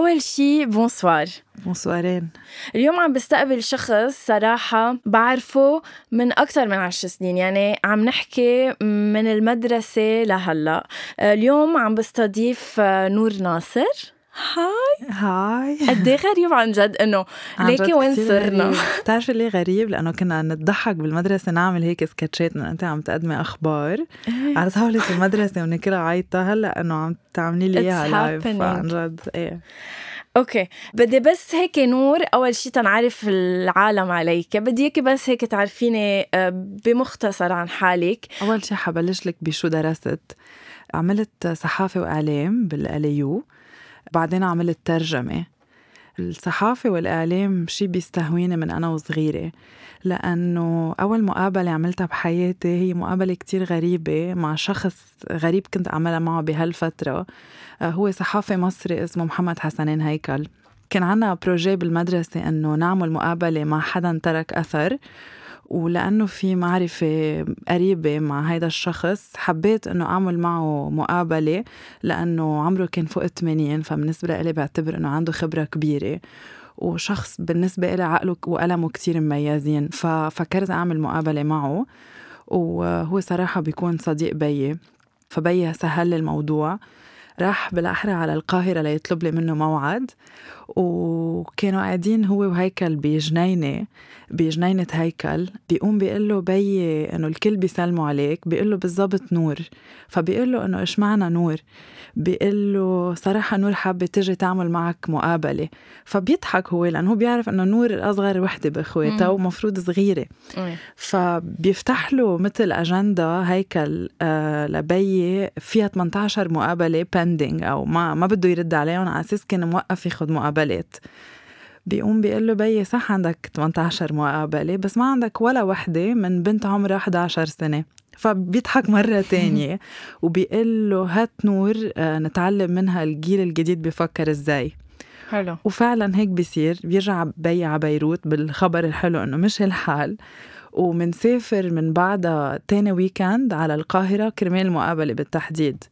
أول شي bonsoir. بونسوارين. اليوم عم بستقبل شخص صراحة بعرفه من أكثر من عشر سنين يعني عم نحكي من المدرسة لهلأ. اليوم عم بستضيف نور ناصر. hi. hi. قد إيه غريب عن جد إنه ليكي وين صرنا؟ بتعرفي ليه غريب؟ لأنه كنا نضحك بالمدرسة نعمل هيك سكتشات إنه أنت عم تقدمي أخبار. إيه. على طاوله المدرسة ونكلها عيطه هلأ إنه عم تعملي لي إياها live عن جد. إيه. okay. بدي بس هيك نور. أول شيء تنعرف العالم عليك. بدي إياكي بس هيك تعرفيني آه، بمختصر عن حالك. أول شيء حبلش لك بشو درست. عملت صحافة وإعلام بالآليو. بعدين عملت ترجمة الصحافة والإعلام شي بيستهويني من أنا وصغيرة لأنه أول مقابلة عملتها بحياتي هي مقابلة كتير غريبة مع شخص غريب كنت أعملها معه بهالفترة. آه، هو صحافي مصري اسمه محمد حسنين هيكل. كان عنا بروجي بالمدرسة إنه نعمل مقابلة مع حدا ترك أثر. ولأنه في معرفة قريبة مع هيدا الشخص حبيت إنه أعمل معه مقابلة لأنه عمره كان فوق 80 فبالنسبة لي بعتبر إنه عنده خبرة كبيرة. وشخص بالنسبة إلي عقله وقلمه كتير مميزين ففكرت أعمل مقابلة معه. وهو صراحة بيكون صديق بيي فبيي سهل لي الموضوع. راح بالأحرى على القاهرة ليطلب لي منه موعد. وكانوا قاعدين هو وهيكل بجنينة بجنينة هيكل. بيقوم بيقول له بيي إنه الكل بيسلموا عليك. بيقول له بالضبط نور. فبيقول له إنه إيش معنى نور؟ بيقول له صراحة نور حابة تجي تعمل معك مقابلة. فبيضحك هو لأنه هو بيعرف إنه نور أصغر وحدة بإخواتها ومفروض صغيرة. فبيفتح له مثل أجندة هيكل آه لبيي فيها 18 مقابلة بندنج أو ما ما بده يرد عليهم. على أساس كان موقف ياخد مقابلات بيقوم بيقول له بيي صح عندك 18 مقابلة بس ما عندك ولا وحدة من بنت عمرها 11 سنة. فبيضحك مرة تانية. وبيقول له هات نور آه، نتعلم منها الجيل الجديد بفكر إزاي. حلو. وفعلا هيك بيصير. بيرجع بي على بيروت بالخبر الحلو إنه مش الحال ومنسافر من بعدها تاني ويكند على القاهرة كرمال المقابلة بالتحديد.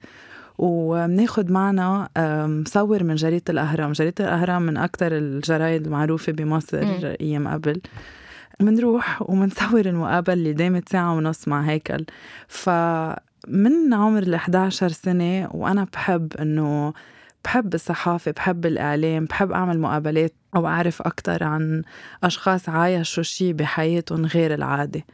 وبناخد معنا مصور من جريدة الأهرام. جريدة الأهرام من أكثر الجرايد المعروفة بمصر أيام قبل. منروح ومنصور المقابلة اللي دامت ساعة ونص مع هيكل. فمن عمر ال 11 سنة وأنا بحب إنه بحب الصحافة بحب الإعلام بحب أعمل مقابلات أو أعرف أكتر عن أشخاص عايشوا شي بحياتهم غير العادة.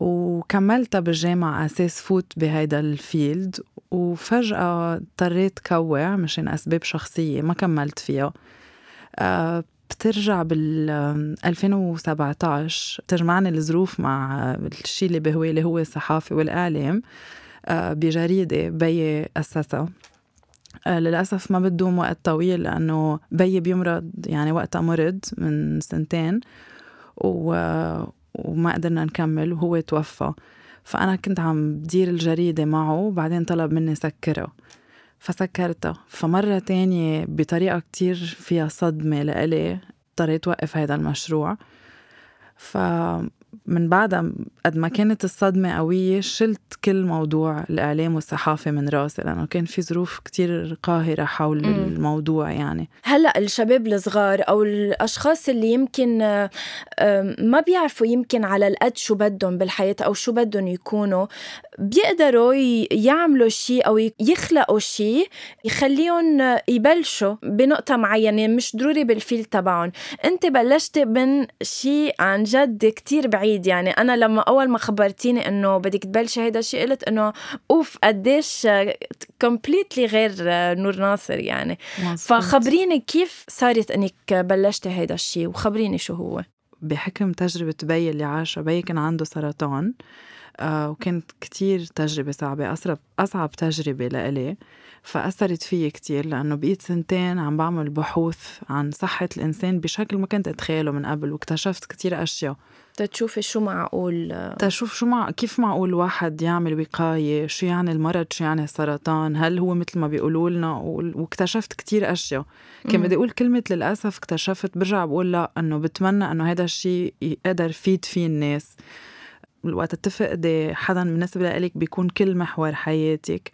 وكملتها بالجامعة أساس فوت بهيدا ال field وفجأة اضطريت كوع مشان أسباب شخصية ما كملت فيها. أه بترجع بال 2017 تجمعني الظروف مع الشيء اللي بهوالي هو الصحافة والإعلام أه بجريدة بي أسسها أه للأسف ما بدوم وقت طويل لأنه بي بيمرض يعني وقتها مرض من سنتين و... وما قدرنا نكمل وهو توفى. فأنا كنت عم بدير الجريدة معه وبعدين طلب مني سكرها فسكرتها فمرة تانية بطريقة كتير فيها صدمة لإلي اضطريت وقف هذا المشروع. ف من بعدها قد ما كانت الصدمة قوية شلت كل موضوع الإعلام والصحافة من رأسي لأنه كان في ظروف كتير قاهرة حول م. الموضوع يعني. هلأ الشباب الصغار أو الأشخاص اللي يمكن ما بيعرفوا يمكن على القد شو بدهم بالحياة أو شو بدهم يكونوا بيقدروا يعملوا شيء أو يخلقوا شيء يخليهم يبلشوا بنقطة معينة مش ضروري بالفيل تبعهم. أنت بلشت من شيء عن جد كتير بعيد. بعيد. يعني أنا لما أول ما خبرتيني إنه بدك تبلشي هيدا الشيء قلت إنه أوف قديش completely غير نور ناصر يعني. فخبريني كيف صارت إنك بلشتي هيدا الشيء وخبريني شو هو. بحكم تجربة بي اللي عاشها بي كان عنده سرطان. آه وكانت كتير تجربة صعبة أصعب, أصعب تجربة لإلي. فأثرت فيي كتير لأنه بقيت سنتين عم بعمل بحوث عن صحة الإنسان بشكل ما كنت أتخيله من قبل واكتشفت كتير أشياء. تشوفي شو معقول؟ تشوف شو مع كيف معقول واحد يعمل وقاية؟ شو يعني المرض؟ شو يعني السرطان؟ هل هو مثل ما بيقولوا لنا؟ واكتشفت كتير أشياء. كان بدي أقول كلمة للأسف اكتشفت برجع بقول لا أنه بتمنى أنه هذا الشيء يقدر فيد فيه الناس. وقت تفقدي حدا بالنسبة لك بيكون كل محور حياتك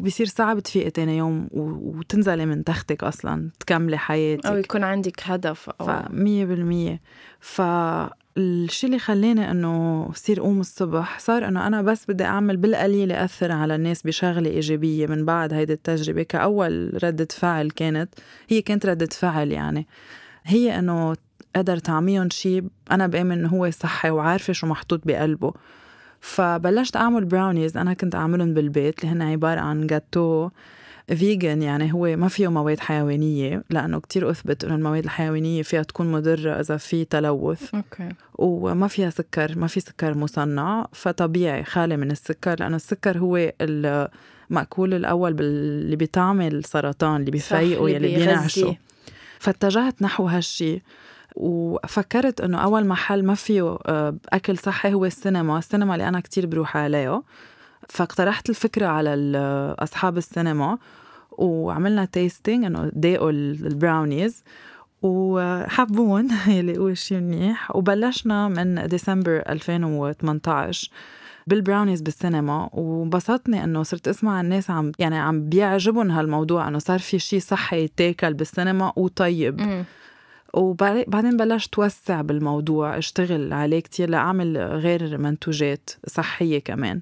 بيصير صعب تفيقي تاني يوم وتنزلي من تختك أصلا تكملي حياتك. أو يكون عندك هدف أو مية بالمية. فالشي اللي خلاني إنه صير قوم الصبح صار إنه أنا بس بدي أعمل بالقليل أثر على الناس بشغلة إيجابية من بعد هيدي التجربة كأول ردة فعل كانت هي كانت ردة فعل يعني. هي إنه قدر تطعميهم شيء أنا بآمن إنه هو صحي وعارفه شو محطوط بقلبه. فبلشت أعمل براونيز أنا كنت أعملهم بالبيت اللي هن عبارة عن جاتو vegan يعني هو ما فيه مواد حيوانية لأنه كتير أثبت إنه المواد الحيوانية فيها تكون مضرة إذا في تلوث. okay. وما فيها سكر ما في سكر مصنع فطبيعي خالي من السكر لأنه السكر هو المأكول الأول اللي بيطعم السرطان اللي بيفيقه يلي بينعشه. فاتجهت نحو هالشي. وفكرت إنه أول محل ما فيه آه، أكل صحي هو السينما السينما اللي أنا كتير بروح عليه فاقترحت الفكرة على أصحاب السينما وعملنا testing إنه داقوا البراونيز وحبون يلي هو شيء منيح. وبلشنا من ديسمبر 2018 بالبراونيز بالسينما. وانبسطني إنه صرت أسمع الناس عم يعني عم بيعجبهم هالموضوع إنه صار في شيء صحي يتاكل بالسينما وطيب. وبعدين بلشت توسع بالموضوع اشتغل عليه كتير لأعمل غير منتوجات صحية كمان.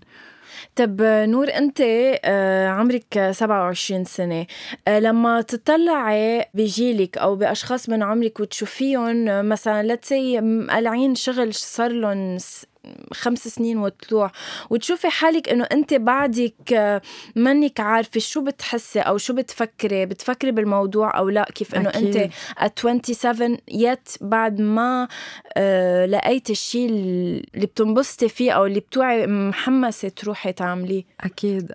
طب نور أنت آه، عمرك 27 سنة. آه، لما تطلعي بجيلك أو بأشخاص من عمرك وتشوفيهم مثلا لتسي قلعين شغل صار لهم خمس سنين وطلوع. وتشوفي حالك إنه أنت بعدك آه، منك عارفة شو بتحسي أو شو بتفكري. بتفكري بالموضوع أو لا؟ كيف إنه أنت 27 يت بعد ما آه لقيت الشيء اللي بتنبسطي فيه أو اللي بتوعي محمسة تروحي تعمليه. أكيد.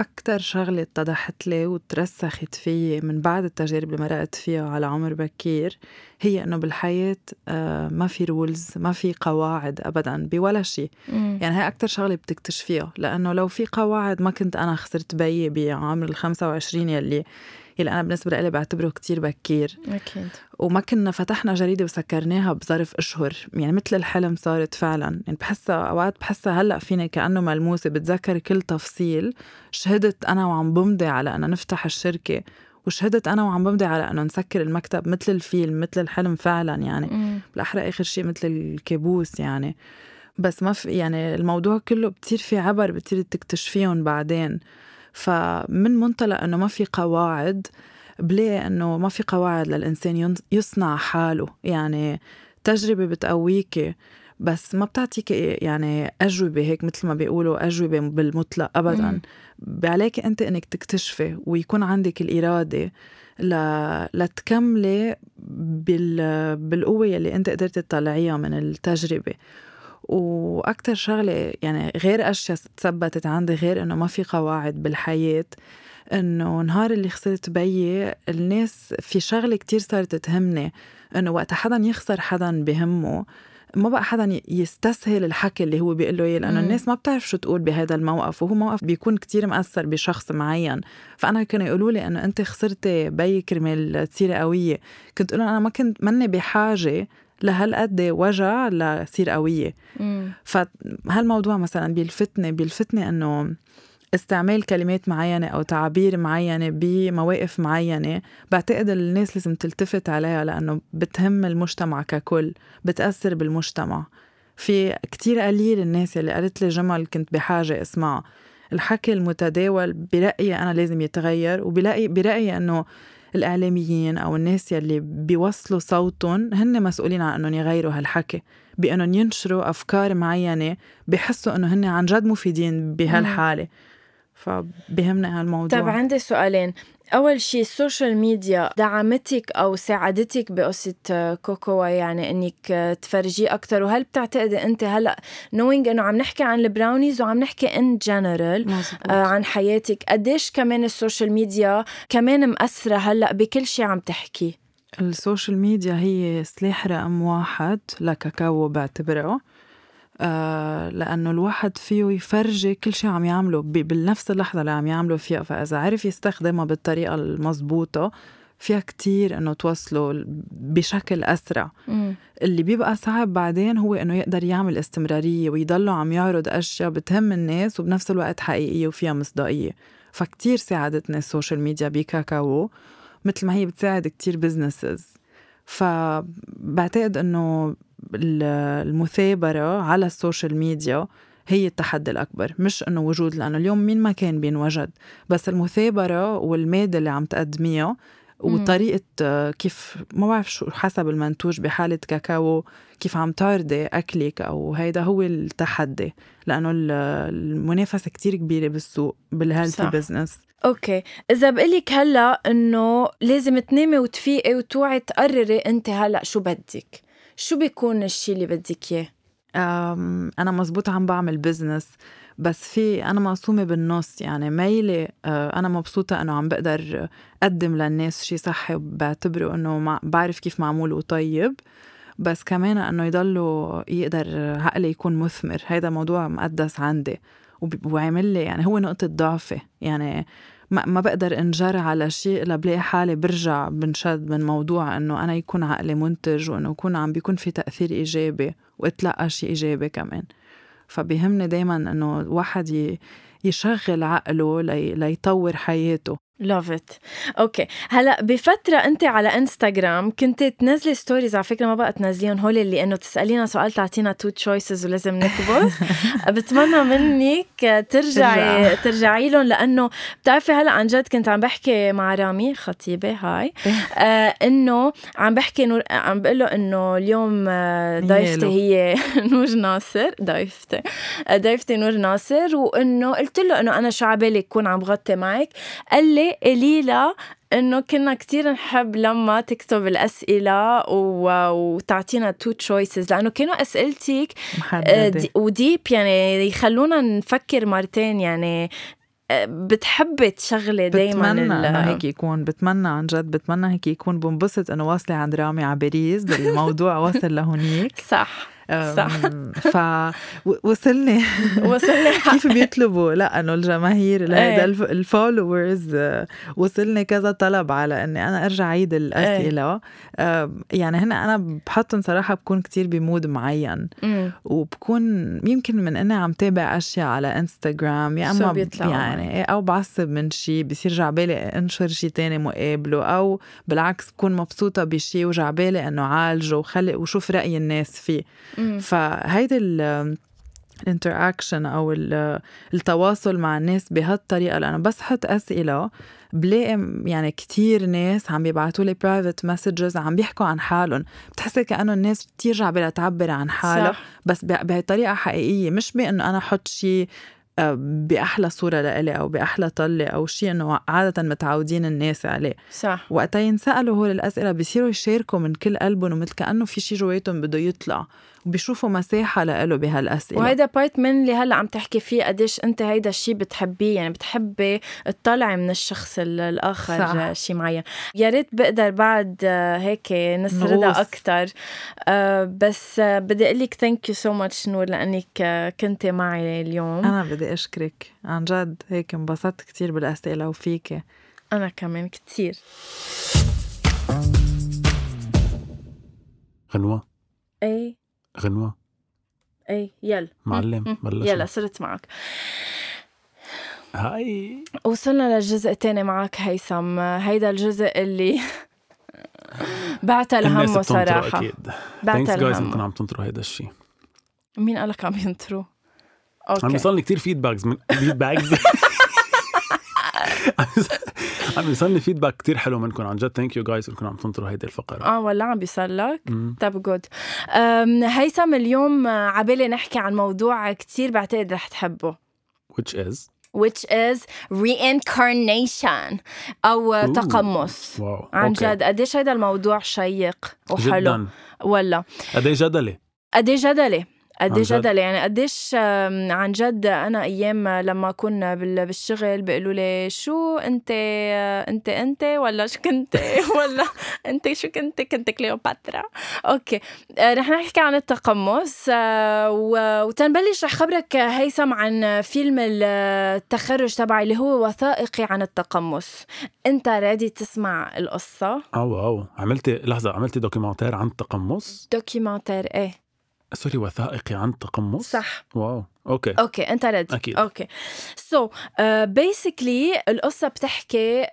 أكتر شغلة اتضحت لي وترسخت فيي من بعد التجارب اللي مرقت فيها على عمر بكير هي إنه بالحياة آه، ما في رولز ما في قواعد أبدا بولا شيء يعني هي أكتر شغلة بتكتشفيها لأنه لو في قواعد ما كنت أنا خسرت بيي بعمر ال 25 يلي يلي أنا بالنسبة لي بعتبره كتير بكير. أكيد. وما كنا فتحنا جريدة وسكرناها بظرف أشهر يعني مثل الحلم صارت فعلا. يعني بحسها أوقات بحسها هلأ فيني كأنه ملموسة بتذكر كل تفصيل. شهدت أنا وعم بمضي على أن نفتح الشركة وشهدت أنا وعم بمضي على إنه نسكر المكتب مثل الفيلم مثل الحلم فعلا يعني. بالأحرى آخر شيء مثل الكابوس يعني. بس ما في يعني الموضوع كله بتصير في عبر بتصير تكتشفيهم بعدين. فمن منطلق إنه ما في قواعد بلاقي إنه ما في قواعد للإنسان يصنع حاله. يعني تجربة بتقويكي بس ما بتعطيك يعني أجوبة هيك مثل ما بيقولوا أجوبة بالمطلق أبدا. عليك أنت إنك تكتشفي ويكون عندك الإرادة ل... لتكملي بال... بالقوة اللي أنت قدرت تطلعيها من التجربة. وأكتر شغلة يعني غير أشياء تثبتت عندي غير إنه ما في قواعد بالحياة إنه نهار اللي خسرت بيي الناس في شغلة كتير صارت تهمني إنه وقت حدا يخسر حدا بهمه ما بقى حدا يستسهل الحكي اللي هو بيقول له إياه لأنه الناس ما بتعرف شو تقول بهذا الموقف وهو موقف بيكون كتير مأثر بشخص معين. فأنا كانوا يقولوا لي إنه أنت خسرتي بي كرمال تصيري قوية كنت أقول أنا ما كنت مني بحاجة لهالقد وجع لصير قوية. فهالموضوع مثلا بيلفتني بيلفتني إنه استعمال كلمات معينة أو تعابير معينة بمواقف معينة بعتقد الناس لازم تلتفت عليها لأنه بتهم المجتمع ككل بتأثر بالمجتمع. في كتير قليل الناس اللي قالت لي جمل كنت بحاجة أسمعها. الحكي المتداول برأيي أنا لازم يتغير وبرأيي برأيي أنه الإعلاميين أو الناس يلي بيوصلوا صوتهم هن مسؤولين عن أنهم يغيروا هالحكي بأنهم ينشروا أفكار معينة بحسوا أنه هن عن جد مفيدين بهالحالة. فبهمني هالموضوع. طيب عندي سؤالين. أول شيء ال social media دعمتك أو ساعدتك بقصة كاكاو؟ يعني إنك تفرجيه أكتر وهل بتعتقدي أنت هلأ نوينج إنه عم نحكي عن البراونيز وعم نحكي in general آه عن حياتك قديش كمان ال social media كمان مأثرة هلأ بكل شيء عم تحكي؟ ال social media هي سلاح رقم واحد لكاكاو بعتبره. لأنه الواحد فيه يفرجي كل شيء عم يعمله بنفس اللحظة اللي عم يعمله فيها. فإذا عرف يستخدمها بالطريقة المضبوطة فيها كتير إنه توصله بشكل أسرع. م. اللي بيبقى صعب بعدين هو إنه يقدر يعمل استمرارية ويضله عم يعرض أشياء بتهم الناس وبنفس الوقت حقيقية وفيها مصداقية. فكتير ساعدتني ال social media بكاكاو مثل ما هي بتساعد كتير businesses فبعتقد إنه المثابرة على ال social media هي التحدي الأكبر مش إنه وجود لأنه اليوم مين ما كان بينوجد بس المثابرة والمادة اللي عم تقدميها وطريقة كيف ما بعرف شو حسب المنتوج بحالة كاكاو كيف عم تعرضي أكلك أو هيدا هو التحدي لأنه المنافسة كتير كبيرة بالسوق بال healthy business okay. إذا بقلك هلأ إنه لازم تنامي وتفيقي وتوعي تقرري أنت هلأ شو بدك. شو بيكون الشيء اللي بدك إياه؟ أنا مزبوط عم بعمل business بس في أنا مقسومه بالنص يعني. ميلي آه، أنا مبسوطة إنه عم بقدر أقدم للناس شيء صحي وبعتبره إنه بعرف كيف معمول وطيب. بس كمان إنه يضلوا يقدر عقلي يكون مثمر. هذا موضوع مقدس عندي. وعامل لي يعني هو نقطة ضعفي. يعني ما, ما بقدر انجر على شيء بلاقي حالي برجع بنشد من موضوع إنه أنا يكون عقلي منتج وإنه يكون عم بيكون في تأثير إيجابي واتلقى شيء إيجابي كمان. فبيهمني دايما إنه الواحد يشغل عقله لي ليطور حياته. love it okay هلا بفترة أنت على انستغرام كنت تنزلي stories على فكرة ما بقى تنزليهم هول اللي إنه تسألينا سؤال تعطينا two choices ولازم نكبس بتمنى منك ترجعي ترجعي لهم لأنه بتعرفي هلا عن جد كنت عم بحكي مع رامي خطيبة هاي. آه إنه عم بحكي نور عم بقول له إنه اليوم آه، ضيفتي هي نور ناصر. ضيفتي. آه، ضيفتي نور ناصر وإنه قلت له إنه أنا شو عبالي اكون عم بغطي معك. قال لي قليلة إنه كنا كتير نحب لما تكتب الأسئلة و... وتعطينا two choices لأنه كانوا أسئلتك آه، و deep يعني يخلونا نفكر مرتين يعني آه، بتحبي تشغلي دايما بتمنى ال... هيك يكون بتمنى عن جد بتمنى هيك يكون بنبسط إنه واصلة عند رامي على باريس الموضوع وصل لهونيك. صح. صح. فوصلني وصلني. كيف بيطلبوا؟ لا أنه الجماهير هيدا ال followers وصلني كذا طلب على إني أنا أرجع عيد الأسئلة. يعني هنا أنا بحطهم صراحة بكون كتير ب mood معين. وبكون يمكن من إني عم تابع أشياء على انستغرام يا أما يعني إيه، أو بعصب من شيء بصير جعبالي أنشر شيء تاني مقابله أو بالعكس بكون مبسوطة بشيء وجعبالي إنه عالجه وخلق وشوف رأي الناس فيه. فهيدي ال interaction أو التواصل مع الناس بهالطريقة لأنه بس حط أسئلة بلاقي يعني كتير ناس عم بيبعتوا لي private messages عم بيحكوا عن حالهم. بتحسي كأنه الناس بترجع بلا تعبر عن حالها بس بطريقه حقيقية مش بإنه أنا أحط شيء آه، بأحلى صورة لإلي أو بأحلى طلة أو شيء إنه عادة متعودين الناس عليه. صح. وقتا ينسألوا هول الأسئلة بيصيروا يشاركوا من كل قلبهم ومثل كأنه في شيء جواتهم بده يطلع وبيشوفوا مساحة لإله بهالأسئلة. وهيدا part من اللي هلأ عم تحكي فيه قديش أنت هيدا الشيء بتحبيه يعني بتحبي تطلعي من الشخص الآخر شيء معين. يا ريت بقدر بعد هيك نسردها أكثر آه، بس بدي أقول لك thank you so much نور لأنك كنت معي اليوم. أنا بدي أشكرك. عن جد هيك انبسطت كثير بالأسئلة وفيك. أنا كمان كثير غنوة؟ إيه غنوة؟ أي. يلا. معلم بلشنا. يلا صرت معك. hi. وصلنا للجزء الثاني معك هيثم. هيدا الجزء اللي بعتل همه صراحة أكيد. thanks guys انكم عم تنطروا هيدا الشيء مين قالك عم ينطروا؟ okay. عم يوصلني كثير feedbacks من فيدباكس عم يوصلني feedback كتير حلو منكم. عن جد thank you guys إنكم عم تنطروا هيدي الفقرة. آه ولا عم بيصير لك طيب جود هيثم اليوم عبالي نحكي عن موضوع كتير بعتقد رح تحبه. Which is? Which is reincarnation أوه. تقمص. واو عن. جد قديش هيدا الموضوع شيق وحلو. جدا. ولا قد إيه جدلي؟ قد إيه جدلي؟ قد عن إيه جد؟ جدلي يعني قديش عن جد أنا أيام لما كنا بال- بالشغل بيقولوا لي شو أنت أنت أنت ولا شو كنت؟ ولا أنت شو كنت؟ كنت كليوباترا. okay. آه، رح نحكي عن التقمص. آه، و- وتنبلش رح خبرك هيثم عن فيلم التخرج تبعي اللي هو وثائقي عن التقمص. أنت ready تسمع القصة؟ آه wow عملتي لحظة عملتي documentaire عن التقمص؟ documentaire إيه. sorry وثائقي عن التقمص صح. wow okay. okay أنت ready أكيد. okay. so basically القصة بتحكي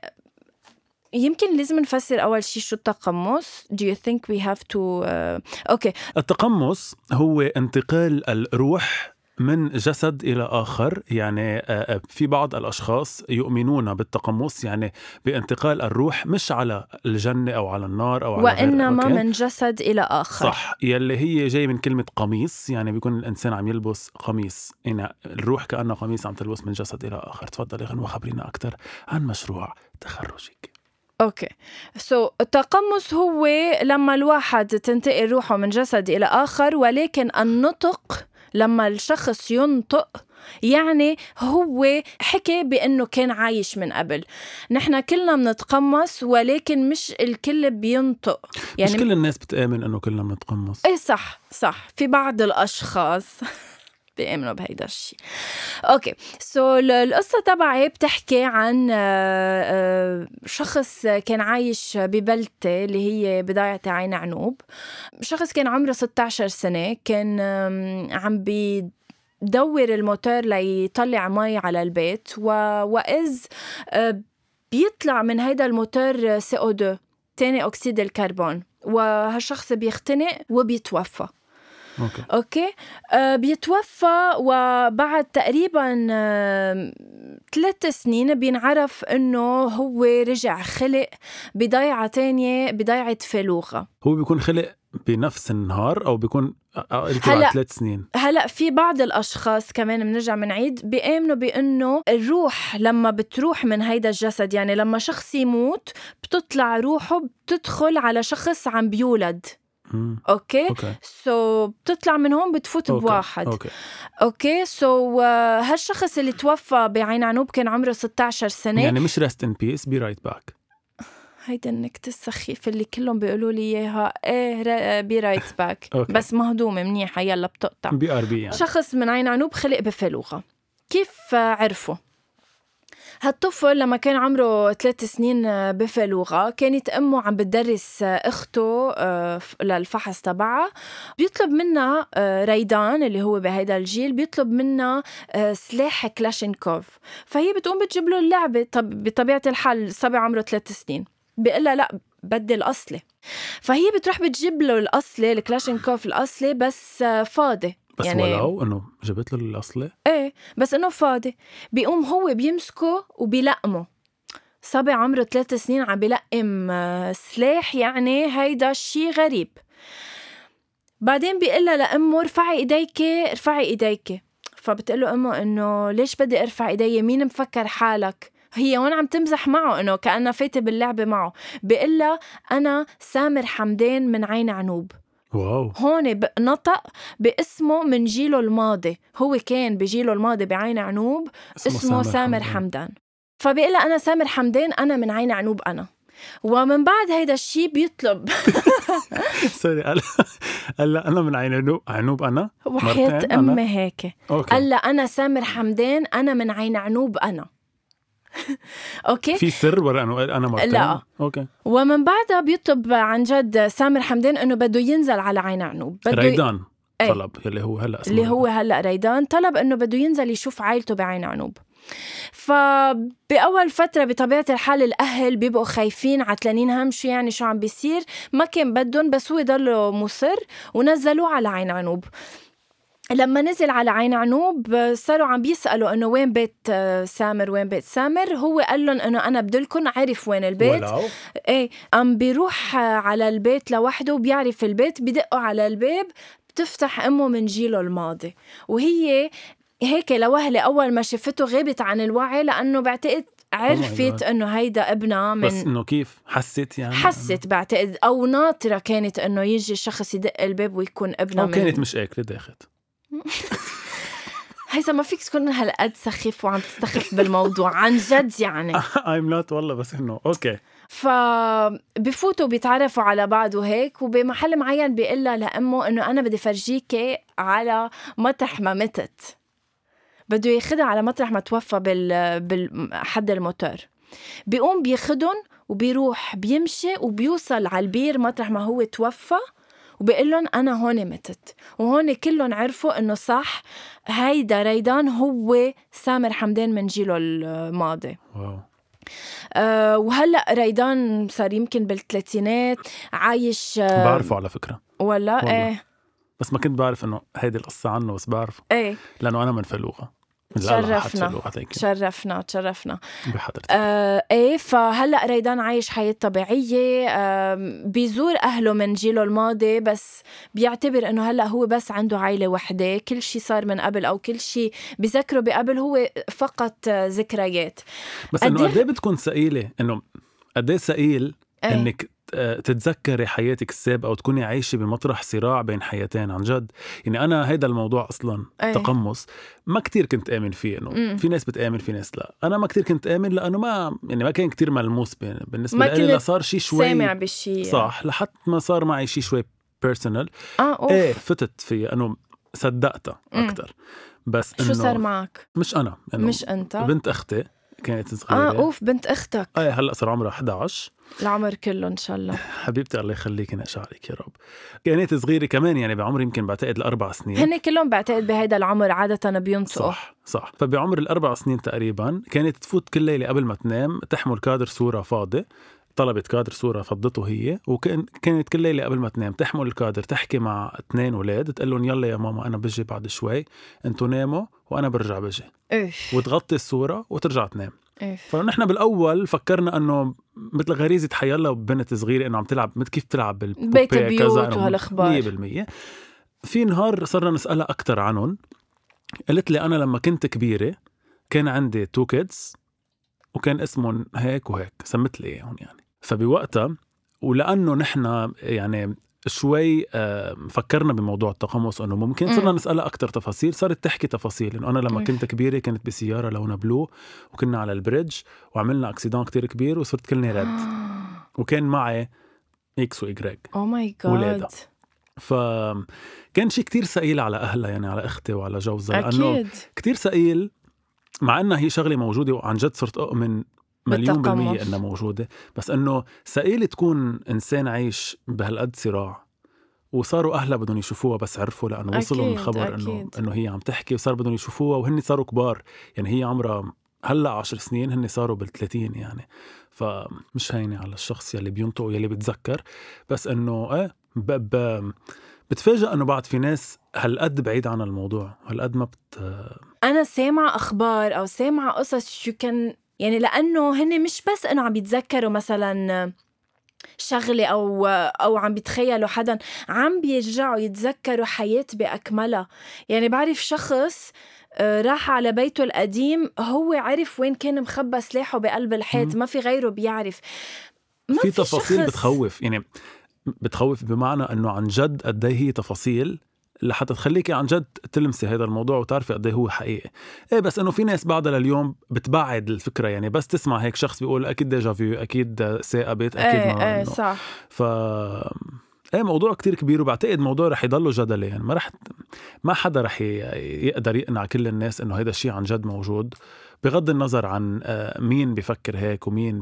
يمكن لازم نفسر أول شيء شو التقمص. Do you think we have to uh, okay. التقمص هو انتقال الروح من جسد إلى آخر. يعني آه، آه، في بعض الأشخاص يؤمنون بالتقمص يعني بانتقال الروح مش على الجنة أو على النار أو على وإنما؟ من جسد إلى آخر. صح. يلي هي جاي من كلمة قميص يعني بيكون الإنسان عم يلبس قميص. يعني الروح كأنها قميص عم تلبس من جسد إلى آخر. تفضلي غنوة خبرينا أكثر عن مشروع تخرجك. okay. so so, التقمص هو لما الواحد تنتقل روحه من جسد إلى آخر ولكن النطق لما الشخص ينطق يعني هو حكي بأنه كان عايش من قبل. نحن كلنا بنتقمص ولكن مش الكل بينطق. يعني مش كل الناس بتآمن إنه كلنا بنتقمص. إيه صح صح. في بعض الأشخاص. بيأمنوا بهيدا الشيء okay so so, القصة تبعي بتحكي عن آه، آه، شخص كان عايش ببلدة اللي هي بداية عين عنوب. شخص كان عمره 16 سنة كان عم بيدور الموتور ليطلع مي على البيت و... وإذ آه، بيطلع من هيدا الموتور CO 2 تاني أكسيد الكربون. وهالشخص بيختنق وبيتوفى. okay okay آه بيتوفى وبعد تقريبا آه ثلاث سنين بينعرف إنه هو رجع خلق بضيعة تانية بضيعة فالوغا هو بيكون خلق بنفس النهار أو بيكون قلتي هلأ. بعد ثلاث سنين هلأ في بعض الأشخاص كمان بنرجع بنعيد بيامنوا بإنه الروح لما بتروح من هيدا الجسد يعني لما شخص يموت بتطلع روحه بتدخل على شخص عم بيولد. okay؟ so so, بتطلع من هون بتفوت okay. بواحد. okay. okay؟ so هالشخص اللي توفى بعين عنوب كان عمره 16 سنة. يعني مش rest in peace be right back هيدا النكته السخيفه اللي كلهم بيقولوا لي إياها. إيه be right back. بس مهضومة منيحة يلا بتقطع. BRB يعني. شخص من عين عنوب خلق بفالوغا. كيف آه، عرفوا هالطفل لما كان عمره ثلاث سنين آه، بفالوغا كانت أمه عم بتدرس آه، أخته آه، للفحص تبعها. بيطلب منها ريدان اللي هو بهيدا الجيل بيطلب منها سلاح كلاشينكوف. فهي بتقوم بتجيب له اللعبة طب بطبيعة الحال الصبي عمره ثلاث سنين. بيقول لها لا بدي الأصلي فهي بتروح بتجيب له الأصلي الكلاشينكوف الأصلي بس فاضي. بس يعني ولو إنه جبت له الأصلي؟ إيه بس إنه فاضي. بيقوم هو بيمسكه وبيلقمه. صبي عمره ثلاث سنين عم بيلقم آه، سلاح يعني هيدا شيء غريب. بعدين بيقول لها لأمه ارفعي ايديك ارفعي ايديك. فبتقول له أمه إنه ليش بدي أرفع إيدي؟ مين مفكر حالك؟ هي وين عم تمزح معه إنه كأنها فايتة باللعبة معه. بيقول أنا سامر حمدان من عين عنوب. واو. هون نطق باسمه من جيله الماضي. هو كان بجيله الماضي بعين عنوب اسمه سامر حمدان. فبيقول لها أنا سامر حمدان أنا من عين عنوب أنا. ومن بعد هيدا الشيء بيطلب. sorry قال قال لا أنا من عين عنوب عنوب أنا. وحياة؟ أمي هيك. قال أنا سامر حمدان أنا من عين عنوب أنا. okay. في سر ولا انه أنا مرتين لا. okay. ومن بعدها بيطلب عن جد سامر حمدان إنه بده ينزل على عين عنوب بده ريدان إيه. طلب يلي هو هلأ اللي هو هلأ ريدان طلب إنه بده ينزل يشوف عائلته بعين عنوب فبأول فترة بطبيعة الحال الأهل بيبقوا خايفين عتلانين هم شو يعني شو عم بيصير. ما كان بدهم بس هو ضله مصر ونزلوه على عين عنوب لما نزل على عين عنوب صاروا عم بيسألوا إنه وين بيت آه، سامر وين بيت سامر؟ هو قال لهم إنه أنا بدلكم عرف وين البيت. ولو؟ إيه عم بيروح على البيت لوحده وبيعرف البيت بدقوا على الباب بتفتح أمه من جيله الماضي. وهي هيك لوهلة أول ما شفته غابت عن الوعي لأنه بعتقد عرفت God. إنه هيدا ابنها بس من إنه كيف؟ حست يعني؟ حست بعتقد أو ناطرة كانت إنه يجي الشخص يدق الباب ويكون ابنها أو من كانت مش اكله داخت. هيثم ما فيك تكون هالقد سخيف وعم تستخف بالموضوع. عن جد يعني. I'm not والله بس إنه okay فبفوتوا بيتعرفوا على بعض وهيك وبمحل معين بيقول لها لأمه إنه أنا بدي فرجيكي على مطرح ما متت. بده ياخدها على مطرح ما توفى بال بالحد الموتور. بيقوم بياخدهم وبيروح بيمشي وبيوصل على البير مطرح ما هو توفى. وبيقول لهم أنا هون متت وهون كلهم عرفوا إنه صح هيدا ريدان هو سامر حمدان من جيله الماضي. واو. أه وهلأ ريدان صار يمكن بالثلاثينات عايش أه بعرفه على فكرة. ولا؟ والله. إيه. بس ما كنت بعرف إنه هيدي القصة عنه بس بعرفه. إيه. لأنه أنا من فلوغه تشرفنا. تشرفنا تشرفنا. بحضرتك. آه إيه فهلأ ريدان عايش حياة طبيعية آه بيزور أهله من جيله الماضي بس بيعتبر إنه هلأ هو بس عنده عائله وحدة. كل شيء صار من قبل أو كل شيء بذكره بقبل هو فقط ذكريات. بس إنه قد إيه بتكون ثقيلة؟ إنه قد إيه. ثقيل. إنك تتذكري حياتك السابقة وتكوني عايشة بمطرح صراع بين حياتين عن جد يعني أنا هيدا الموضوع أصلا إيه. تقمص ما كتير كنت آمن فيه إنه مم. في ناس بتآمن في ناس لا أنا ما كتير كنت آمن لأنه ما يعني ما كان كتير ملموس بين- بالنسبة ما لي صار شيء شوي سامع بالشيء صح لحد ما صار معي شيء شوي بيرسونال آه أوف إيه فتت فيه إنه صدقتها. أكثر بس إنه شو صار معك؟ مش أنا إنه مش أنت؟ بنت أختي كانت صغيره آه أوف بنت أختك. إيه هلأ صار عمرها 11 العمر كله إن شاء الله. حبيبتي الله يخليك نقش عليك يا رب. كانت صغيرة كمان يعني بعمر يمكن بعتقد الأربع سنين. هن كلهم بعتقد بهيدا العمر عادة بينطقوا. صح صح. فبعمر الأربع سنين تقريبا كانت تفوت كل ليلة قبل ما تنام تحمل كادر صوره فاضي. طلبت كادر صورة فضته هي وكان كانت كل ليلة قبل ما تنام تحمل الكادر تحكي مع اثنين أولاد تقول لهم يلا يا ماما أنا بجي بعد شوي أنتوا ناموا وأنا برجع بجي. وتغطي الصورة وترجع تنام. فنحن بالأول فكرنا إنه مثل غريزة حيلا بنت صغيرة إنه عم تلعب مثل كيف تلعب بال poupée بيت البيوت وهالأخبار. 100% في نهار صرنا نسألها أكثر عنهم. قالت لي أنا لما كنت كبيرة كان عندي two kids وكان اسمهم هيك وهيك سمت لي إياهم يعني. فبوقتها ولأنه نحن يعني شوي آه، فكرنا بموضوع التقمص إنه ممكن صرنا. نسألها أكثر تفاصيل صارت تحكي تفاصيل إنه أنا لما. كنت كبيرة كنت بسيارة لونها blue وكنا على ال bridge وعملنا accident كتير كبير وصرت كلني red وكان معي X و Y oh my ولادها. God فكان شيء كتير ثقيل على أهلها يعني على أختي وعلى جوزها لأنه كتير ثقيل مع إنها هي شغلة موجودة وعن جد صرت أؤمن مليون بالمية. إنها موجودة بس إنه ثقيل تكون إنسان عايش بهالقد صراع وصاروا أهلها بدهم يشوفوها بس عرفوا لأنه وصلوا الخبر إنه. إنه هي عم تحكي وصار بدهم يشوفوها وهن صاروا كبار يعني هي عمرها هلأ عشر سنين هن صاروا بالثلاثين يعني فمش هينه على الشخص يلي بينطق ويلي بتذكر بس إنه إيه ب... ب... بتفاجئ إنه بعد في ناس هالقد بعيد عن الموضوع هالقد ما بت أنا سامعة أخبار أو سامعة قصص شو كان يعني لأنه هن مش بس إنه عم يتذكروا مثلا شغلة أو أو عم بيتخيلوا حدا عم بيرجعوا يتذكروا حياة بأكملها يعني بعرف شخص آه، راح على بيته القديم هو عرف وين كان مخبى سلاحه بقلب الحيط. ما في غيره بيعرف ما في تفاصيل شخص- بتخوف يعني بتخوف بمعنى إنه عن جد قد إيه هي تفاصيل لحتى تخليكي عن جد تلمسي هذا الموضوع وتعرفي قد إيه هو حقيقي. إيه بس إنه في ناس بعدها لليوم بتبعد الفكرة يعني بس تسمع هيك شخص بيقول أكيد déjà vu أكيد ساقبت أكيد إيه ما إيه صح. ف إيه موضوع كتير كبير وبعتقد موضوع رح يضله جدلي يعني ما رح ما حدا رح يقدر يقنع كل الناس إنه هيدا الشيء عن جد موجود بغض النظر عن آه، مين بيفكر هيك ومين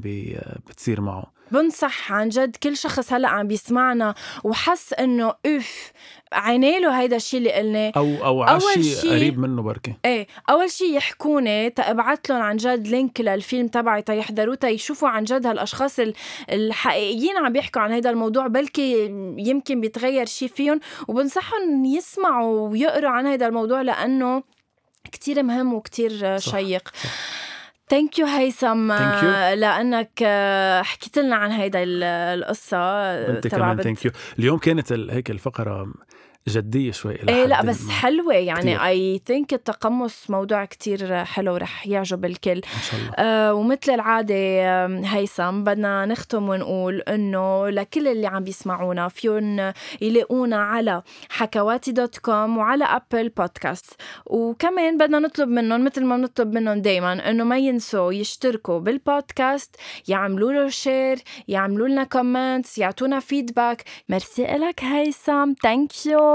بتصير معه. بنصح عن جد كل شخص هلا عم بيسمعنا وحس إنه اف عينيله هيدا الشيء اللي قلناه أو أو أول عشي شي- قريب منه بركي إيه أول شيء يحكوني تا ابعت لهم عن جد link للفيلم تبعي تيحضروه تيشوفوا عن جد هالأشخاص ال- الحقيقيين عم بيحكوا عن هذا الموضوع بلكي يمكن بيتغير شيء فيهم. وبنصحهم يسمعوا ويقروا عن هذا الموضوع لأنه كتير مهم وكتير صح، شيق. thank you هيثم. آه، لأنك آه، حكيت لنا عن هيدا ال- القصة انت تبع كمان thank you اليوم كانت هيك الفقرة جدية شوي إلى إيه لا بس ما. حلوة يعني. I think التقمص موضوع كتير حلو رح يعجب الكل. إن شاء الله. آه ومثل العادة آم، هيثم بدنا نختم ونقول إنه لكل اللي عم بيسمعونا فيهم يلاقونا على حكواتي dot com وعلى Apple Podcast. وكمان بدنا نطلب منهم مثل ما بنطلب منهم دايما إنه ما ينسوا يشتركوا بالبودكاست يعملوا له share يعملوا لنا comments يعطونا feedback merci لك هيثم. thank you